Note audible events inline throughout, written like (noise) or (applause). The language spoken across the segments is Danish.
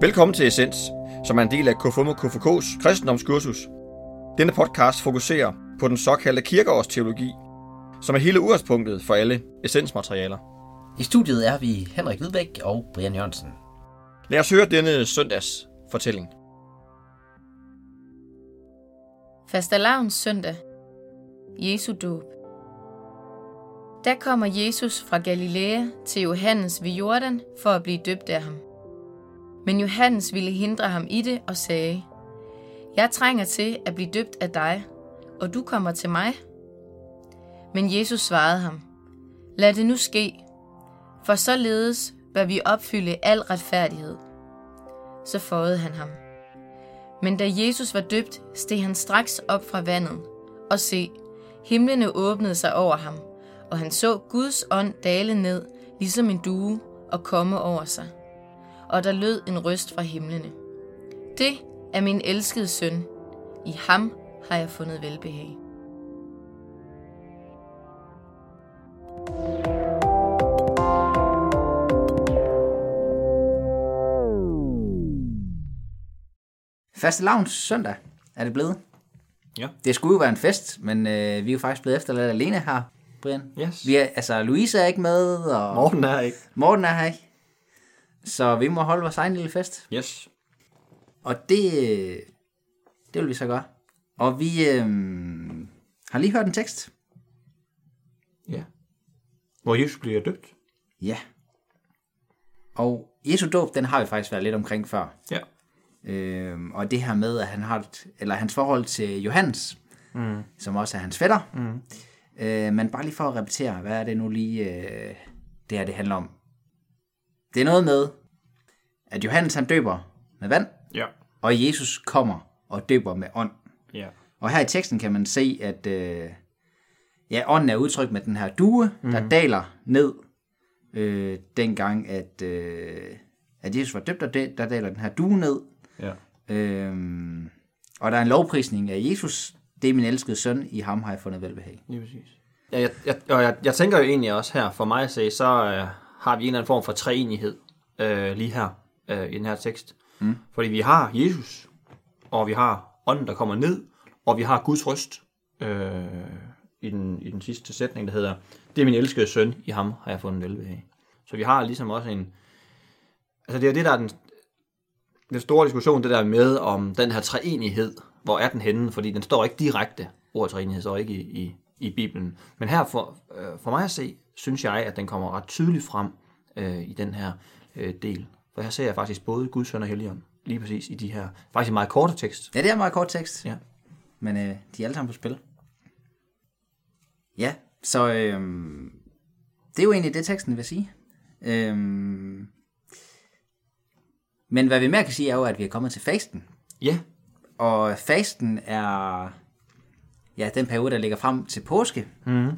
Velkommen til Essens, som er en del af KFUM og KFK's kristendomskursus. Denne podcast fokuserer på den såkaldte kirkeårsteologi, som er hele udgangspunktet for alle essensmaterialer. I studiet er vi Henrik Hvidbæk og Brian Jørgensen. Lad os høre denne søndags fortælling. Fastelavns søndag. Jesu dåb. Der kommer Jesus fra Galilea til Johannes ved Jordan for at blive døbt af ham. Men Johannes ville hindre ham i det og sagde, Jeg trænger til at blive døbt af dig, og du kommer til mig. Men Jesus svarede ham, Lad det nu ske, for således bør vi opfylde al retfærdighed. Så fåede han ham. Men da Jesus var døbt, steg han straks op fra vandet, og se, himlene åbnede sig over ham, og han så Guds ånd dale ned, ligesom en due, og komme over sig. Og der lød en røst fra himlene. Det er min elskede søn. I ham har jeg fundet velbehag. Faste lavns søndag er det blevet. Ja. Det skulle jo være en fest, men øh, vi er jo faktisk blevet efterladt alene her, Brian. Yes. Vi er, altså, Louise er ikke med, og Morten er ikke. Morten er her ikke. Så vi må holde vores egen lille fest. Yes. Og det, det vil vi så gøre. Og vi øh, har lige hørt en tekst. Ja. Hvor Jesus bliver døbt. Ja. Og Jesu dåb, den har vi faktisk været lidt omkring før. Ja. Øhm, og det her med, at han har et, eller hans forhold til Johannes, mm. som også er hans fætter. Mm. Øh, men bare lige for at repetere, hvad er det nu lige, øh, det her det handler om. Det er noget med, at Johannes han døber med vand, Ja. og Jesus kommer og døber med ånd. Ja. Og her i teksten kan man se, at øh, ja, ånden er udtrykt med den her due, mm. der daler ned, øh, dengang at, øh, at Jesus var døbt, og det, der daler den her due ned. Ja. Øhm, og der er en lovprisning af Jesus. Det er min elskede søn, i ham har jeg fundet velbehag. Lige præcis. Ja, jeg, jeg, og jeg, jeg tænker jo egentlig også her, for mig at se, så øh, har vi en eller anden form for treenighed øh, lige her øh, i den her tekst. Mm. Fordi vi har Jesus, og vi har ånden, der kommer ned, og vi har Guds røst øh, i, den, i den sidste sætning, der hedder, det er min elskede søn, i ham har jeg fundet velbehag. Så vi har ligesom også en, altså det er det, der er den, den store diskussion, det der med om den her treenighed, hvor er den henne, fordi den står ikke direkte, ordet treenighed står ikke i, i, i Bibelen. Men her for, øh, for mig at se, synes jeg, at den kommer ret tydeligt frem øh, i den her øh, del. For her ser jeg faktisk både Guds søn og Helligånd, lige præcis i de her, faktisk en meget korte tekst. Ja, det er en meget kort tekst, Ja. men øh, de er alle sammen på spil. Ja, så øh, det er jo egentlig det, teksten vil sige. Øh, men hvad vi mere kan sige, er jo, at vi er kommet til fasten. Ja, Og fasten er ja, den periode, der ligger frem til påske. Mm.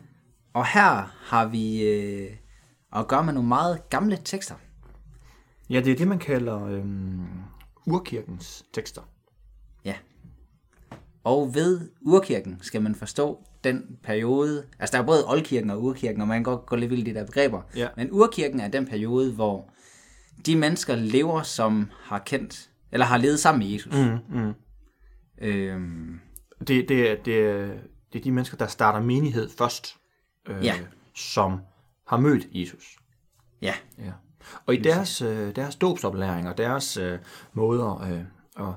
Og her har vi øh, at gøre med nogle meget gamle tekster. Ja det er det, man kalder øhm, urkirkens tekster. Ja. Og ved urkirken skal man forstå den periode, altså der er både oldkirken og urkirken, og man kan godt gå lidt vildt i de der begreber. Ja. Men urkirken er den periode, hvor de mennesker lever, som har kendt, eller har levet sammen med Jesus. Mm, mm. Øhm, Det, det, er, det, er, det er de mennesker, der starter menighed først, øh, Ja. som har mødt Jesus. ja, Ja. Og i deres, øh, deres dåbsoplæring og deres øh, måder, øh, og,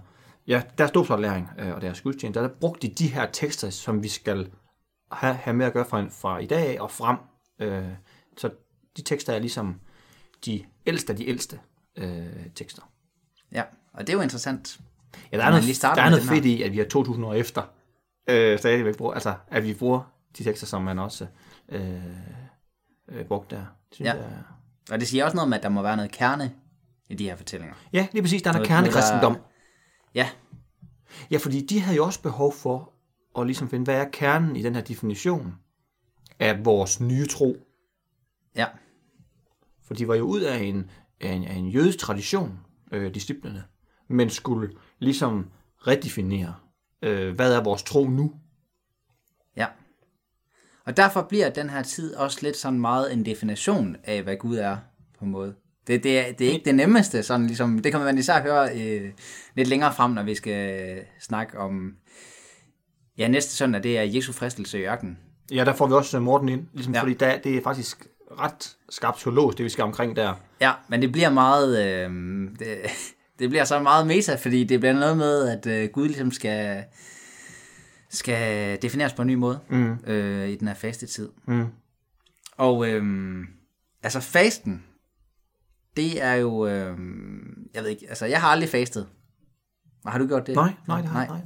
ja, deres dåbsoplæring øh, og deres gudstjeneste, der brugte de de her tekster, som vi skal have, have med at gøre fra, fra i dag og frem. Øh, så de tekster er ligesom de ældste af de ældste øh, tekster. ja. Og det er jo interessant. Ja, der er noget, lige der er noget fedt i, at vi har 2000 år efter øh, stadigvæk bruger, altså at vi bruger de tekster, som man også øh, øh, brugte der. Synes Ja. jeg, Og det siger også noget om, at der må være noget kerne i de her fortællinger. ja, lige præcis, der er noget noget, der- kernekristendom. Ja, Ja, fordi de havde jo også behov for at ligesom finde, hvad er kernen i den her definition af vores nye tro. ja, For de var jo ud af en, af en, af en jødisk tradition, øh, disciplene, men skulle ligesom redefinere, øh, hvad er vores tro nu? Og derfor bliver den her tid også lidt sådan meget en definition af, hvad Gud er, på en måde. Det, det, er, det er ikke det nemmeste, sådan ligesom, det kan man især høre øh, lidt længere frem, når vi skal snakke om, ja, næste søndag, det er Jesu fristelse i ørkenen. Ja, der får vi også øh, Morten ind, ligesom, Ja. fordi der, det er faktisk ret skarpt teologisk, det vi skal omkring der. Ja, men det bliver meget, øh, det, (laughs) det bliver så meget meta, fordi det bliver noget med, at øh, Gud ligesom skal, skal defineres på en ny måde Mm. øh, i den her faste tid. Mm. Og øh, altså fasten, det er jo, øh, jeg ved ikke, altså jeg har aldrig fastet. Har du gjort det? Nej, nej, nej, nej, nej,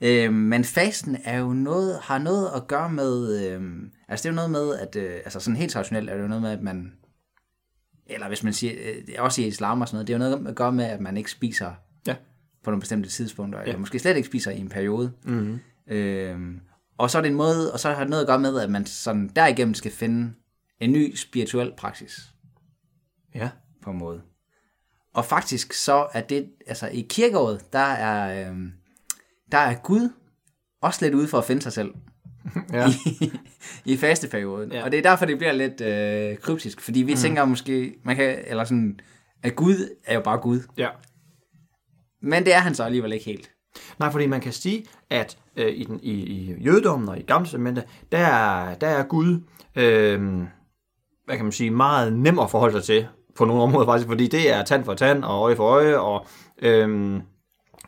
nej. Øh, men fasten er jo noget, har noget at gøre med, øh, altså det er jo noget med, at, øh, altså sådan helt traditionelt er det jo noget med, at man, eller hvis man siger, øh, det er også i islam og sådan noget, det er jo noget at gøre med, at man ikke spiser Ja. på nogle bestemte tidspunkter, ja. eller måske slet ikke spiser i en periode. Mm. Øh, og så er det en måde, og så har det noget at gøre med, at man sådan derigennem skal finde en ny spirituel praksis Ja. på en måde. Og faktisk så er det, altså i kirkeåret, der er, øh, der er Gud også lidt ude for at finde sig selv (laughs) ja. (laughs) i fasteperioden. Ja. Ja. Og det er derfor, det bliver lidt øh, kryptisk, fordi vi mm. tænker måske, man kan, eller sådan, at Gud er jo bare Gud. ja. Men det er han så alligevel ikke helt. Nej, fordi man kan sige, at øh, i, den, i, i jødedommen og i gamle testamentet, der er, der er Gud, øh, hvad kan man sige, meget nem at forholde sig til på nogle områder faktisk, fordi det er tand for tand og øje for øje, og øh,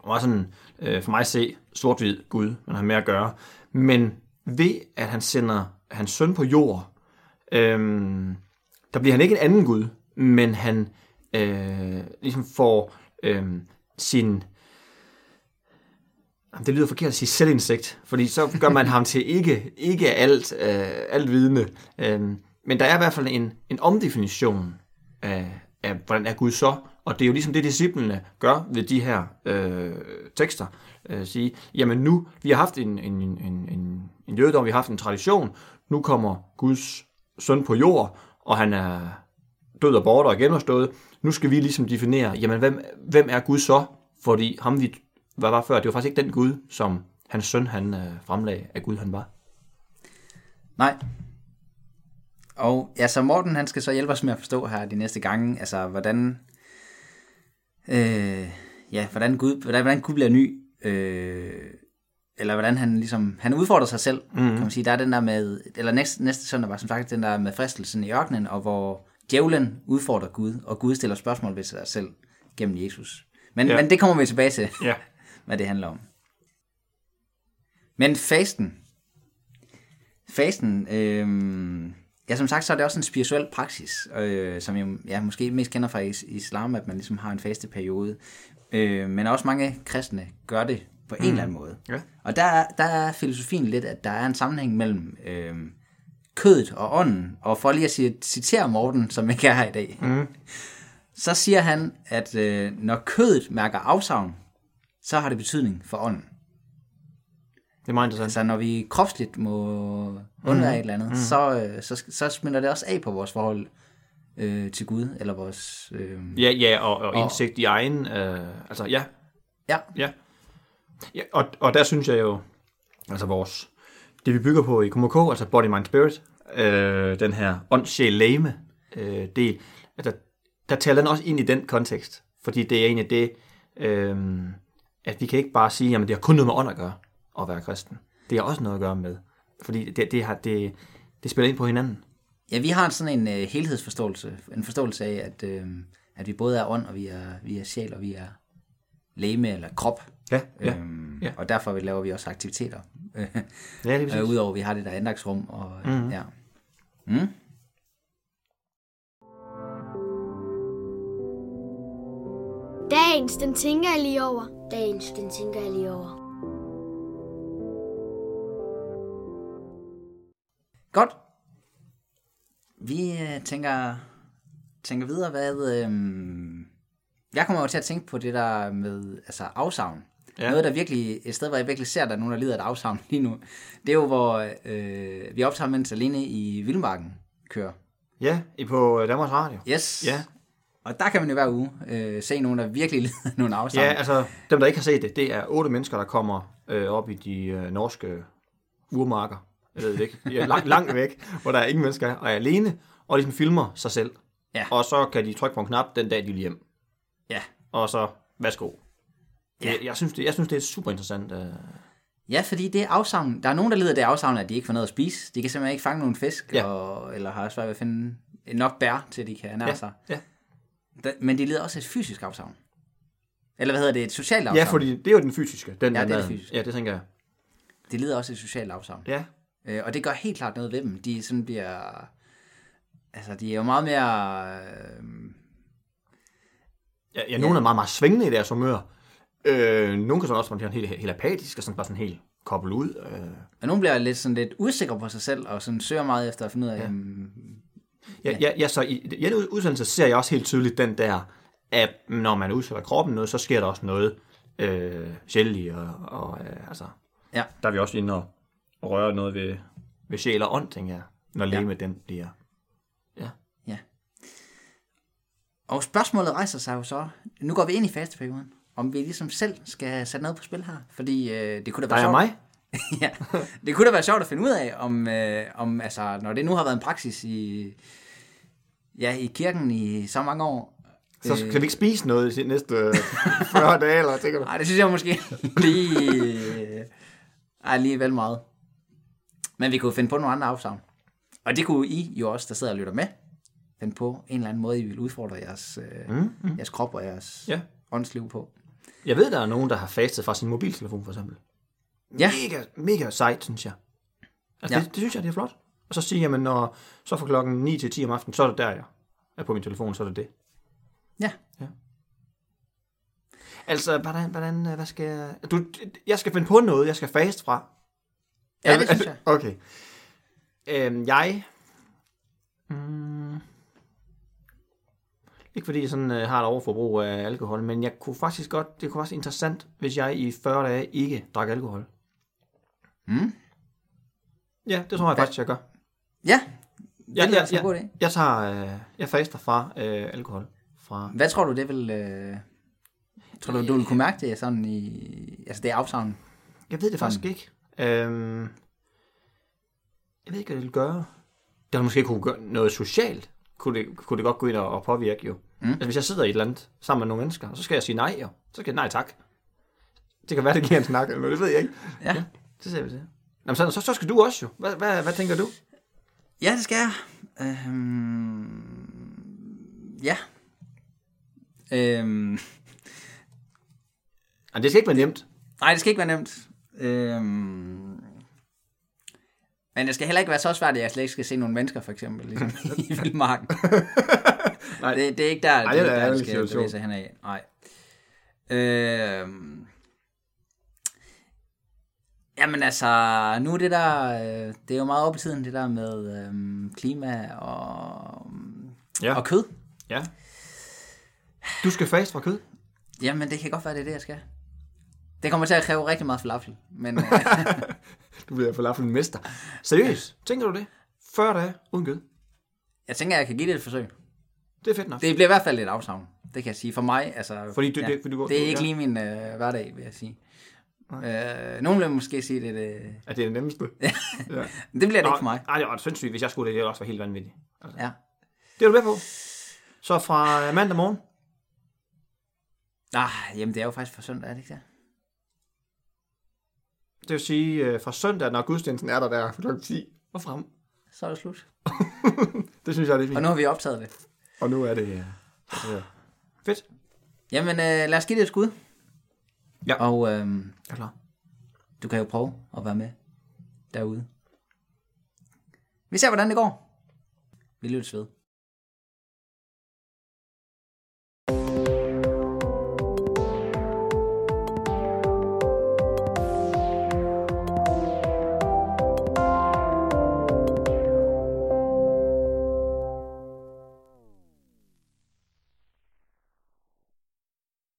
meget sådan, øh, for mig at se, sort-hvid Gud, man har med at gøre. Men ved, at han sender hans søn på jord, øh, der bliver han ikke en anden Gud, men han øh, ligesom får øh, sin Jamen, Det lyder forkert at sige selvindsigt, fordi så gør man ham til ikke, ikke alt, øh, alt vidende. Øhm, men der er i hvert fald en, en omdefinition af, af, hvordan er Gud så, og det er jo ligesom det, disciplene gør ved de her øh, tekster. Øh, sige, jamen nu, vi har haft en, en, en, en, en jødedom, vi har haft en tradition, nu kommer Guds søn på jord, og han er død og borte og genopstået. Nu skal vi ligesom definere, jamen hvem, hvem er Gud så? Fordi ham vi hvad var før, det var faktisk ikke den Gud, som hans søn han øh, fremlagde, at Gud han var. Nej. Og ja, så Morten, han skal så hjælpe os med at forstå her de næste gange, altså hvordan, øh, ja, hvordan Gud, hvordan, hvordan Gud bliver ny, øh, eller hvordan han ligesom, han udfordrer sig selv, mm. kan man sige. Der er den der med, eller næste, næste søndag var som sagt den der med fristelsen i ørkenen, og hvor djævlen udfordrer Gud, og Gud stiller spørgsmål ved sig selv gennem Jesus. Men, ja. Ja. men det kommer vi tilbage til, Ja. Hvad det handler om. Men fasten, fasten, øh, ja som sagt, så er det også en spirituel praksis, øh, som jeg ja, måske mest kender fra is- islam, at man ligesom har en faste periode. Øh, men også mange kristne gør det på en eller anden måde. Ja. Og der, er- der er filosofien lidt, at der er en sammenhæng mellem øh, kødet og ånden. Og for lige at citere Morten, som ikke er her i dag, mm. så siger han, at øh, når kødet mærker afsavn, så har det betydning for ånden. Det er meget interessant. Altså når vi kropsligt må undvære mm. et eller andet, mm. så, øh, så, så smitter det også af på vores forhold øh, til Gud, eller vores... Øh, Ja, ja, og, og indsigt i egen, øh, altså ja, ja, ja. ja og, og der synes jeg jo, altså vores, det vi bygger på i KMK, altså Body, Mind, Spirit, øh, den her ånd, sjæl, læme øh, del, der, der taler den også ind i den kontekst, fordi det er egentlig det, øh, at vi kan ikke bare sige, jamen det har kun noget med ånd at gøre, at være kristen. Det har også noget at gøre med, fordi det, det, har, det, det spiller ind på hinanden. ja, vi har sådan en øh, helhedsforståelse, en forståelse af, at, øh, at vi både er ånd, og vi er, vi er sjæl, og vi er læme eller krop. Ja, ja. Øhm, ja. Og derfor laver vi også aktiviteter. Ja, det er (laughs) øh. Udover at vi har det der andagsrum. Og, mm. ja. mm. Dagens, den tænker jeg lige over. Dagens, den tænker jeg lige over. Godt. Vi øh, tænker, tænker videre, hvad... Øh, jeg kommer jo til at tænke på det der med altså afsavn. Ja. Noget, der virkelig, et sted, hvor jeg virkelig ser, at der er nogen, der lider af et afsavn (laughs) lige nu. Det er jo, hvor øh, vi optager, mens alene i Vildmarken kører. Ja, i på øh, Danmarks Radio. Yes. Ja. Og der kan man jo hver uge øh, se nogen, der virkelig (laughs) lider nogle afsavn. Ja, altså dem, der ikke har set det, det er otte mennesker, der kommer øh, op i de øh, norske urmarker. Jeg ved det ikke. De er langt, langt væk, hvor der er ingen mennesker, og er alene, og ligesom filmer sig selv Ja. Og så kan de trykke på en knap den dag, de er hjem. Ja. Og så, værsgo. Ja. Jeg, jeg, synes, det, jeg synes, det er super interessant. Øh. Ja, fordi det er afsavn. Der er nogen, der lider det afsavn, at de ikke får noget at spise. De kan simpelthen ikke fange nogen fisk, Ja. og, eller har svært ved at finde nok bær, til de kan ernære Ja, sig. ja. Men de lider også et fysisk afsavn. Eller hvad hedder det? Et socialt afsavn. Ja, fordi det er jo den fysiske. Den Ja, det er det fysiske. Ja, det tænker jeg. De lider også et socialt afsavn. Ja. Øh, og det gør helt klart noget ved dem. De sådan bliver... Altså, de er jo meget mere... Øh, Ja, ja nogle er meget, meget svingende i deres humør. Øh, nogle kan så også være helt, helt apatisk og sådan bare sådan helt koblet ud. Øh. og nogle bliver lidt, sådan lidt usikre på sig selv, og sådan søger meget efter at finde ud af, ja. Ja, ja, ja, så i i den udsendelse ser jeg også helt tydeligt den der, at når man udsætter kroppen noget, så sker der også noget øh, sjældent. Og, og øh, altså, Ja. der er vi også inde og, og røre noget ved, ved sjæl og ånd, tænker jeg, når Ja. med den bliver. Ja. Ja. Og spørgsmålet rejser sig jo så, nu går vi ind i fasteperioden, om vi ligesom selv skal sætte noget på spil her. Fordi øh, det kunne da Der være sjovt. mig. (laughs) ja, det kunne da være sjovt at finde ud af, om, øh, om altså, når det nu har været en praksis i, ja, i kirken i så mange år. Så skal vi ikke spise noget de næste øh, 40 (laughs) dage, eller tænker du? Nej, det synes jeg måske lige, ej, lige vel meget. Men vi kunne finde på nogle andre afsavn. Og det kunne I jo også, der sidder og lytter med, finde på en eller anden måde, I vil udfordre jeres, øh, mm, mm. jeres krop og jeres Ja. åndsliv på. Jeg ved, der er nogen, der har fastet fra sin mobiltelefon, for eksempel. Ja. Mega, mega sejt, synes jeg. Altså, Ja. ja. det, det, synes jeg, det er flot. Og så siger jeg, men når så fra klokken 9 til 10 om aftenen, så er det der, jeg er på min telefon, så er det det. Ja. Altså, hvordan, hvordan, øh, hvad skal jeg... Du, jeg skal finde på noget, jeg skal faste fra. Ja, det synes jeg. Okay. Øhm, jeg... Mm, ikke fordi jeg sådan, øh, har et overforbrug af alkohol, men jeg kunne faktisk godt, det kunne faktisk være interessant, hvis jeg i 40 dage ikke drak alkohol. Mm. Ja, det tror jeg faktisk, jeg gør. Ja, det Ja, lyder ja, altså en god ja. idé. Jeg tager, øh, jeg faster fra øh, alkohol. Fra, Hvad tror du, det vil... Øh... Tror du, du vil kunne mærke det sådan i... Altså, det er afsavn. jeg ved det faktisk ikke. Øhm, jeg ved ikke, hvad det vil gøre. Det har måske kunne gøre noget socialt. Kunne det, kunne det godt gå ind og, og påvirke jo. Mm. Altså, hvis jeg sidder i et eller andet sammen med nogle mennesker, så skal jeg sige nej jo. Så skal jeg nej tak. Det kan være, det giver en snak, noget, det ved jeg ikke. Ja. Det ser vi til. Nå, så, så, så skal du også jo. Hvad, hvad, hvad tænker du? Ja, det skal jeg. Øhm... Ja. Øhm... Ej, det skal ikke være nemt. Nej, det skal ikke være nemt. Øhm... Men det skal heller ikke være så svært, at jeg slet ikke skal se nogle mennesker, for eksempel, ligesom (laughs) i Vildmarken. Nej. det, det er ikke der, Ej, det, det er er der, en det skal bevæge sig hen af. Nej. Øhm... Jamen altså, nu er det der, øh, det er jo meget op i tiden, det der med øhm, klima og, Ja. og kød. ja. Du skal faste fra kød. Jamen, det kan godt være, det er det, jeg skal. Det kommer til at kræve rigtig meget falafel, men (laughs) øh, Du bliver falafel mester. Seriøst? Tænker du det? 40 dage uden kød. jeg tænker, jeg kan give det et forsøg. Det er fedt nok. Det bliver i hvert fald et afsavn, det kan jeg sige. For mig, altså... Fordi du- det- fordi du- det er ikke ja. lige min øh, hverdag, vil jeg sige. Øh, nogen vil måske sige, det, det, Er det det nemmeste? (laughs) ja. det bliver det ikke for mig. Nej, det var sindssygt. Hvis jeg skulle det, det ville også være helt vanvittigt. Altså. Ja. Det er du med på. Så fra øh, mandag morgen. Ah, jamen, det er jo faktisk for søndag, er det ikke det? Det vil sige, øh, fra søndag, når gudstjenesten er der der kl. 10 og frem. Så er det slut. (laughs) Det synes jeg, det er fint. Og nu har vi optaget det. og nu er det... Øh, øh, fedt. Jamen, øh, lad os give det et skud. Ja. Og øh, Jeg er klar. du kan jo prøve at være med derude. Vi ser, hvordan det går. Vi lyttes ved.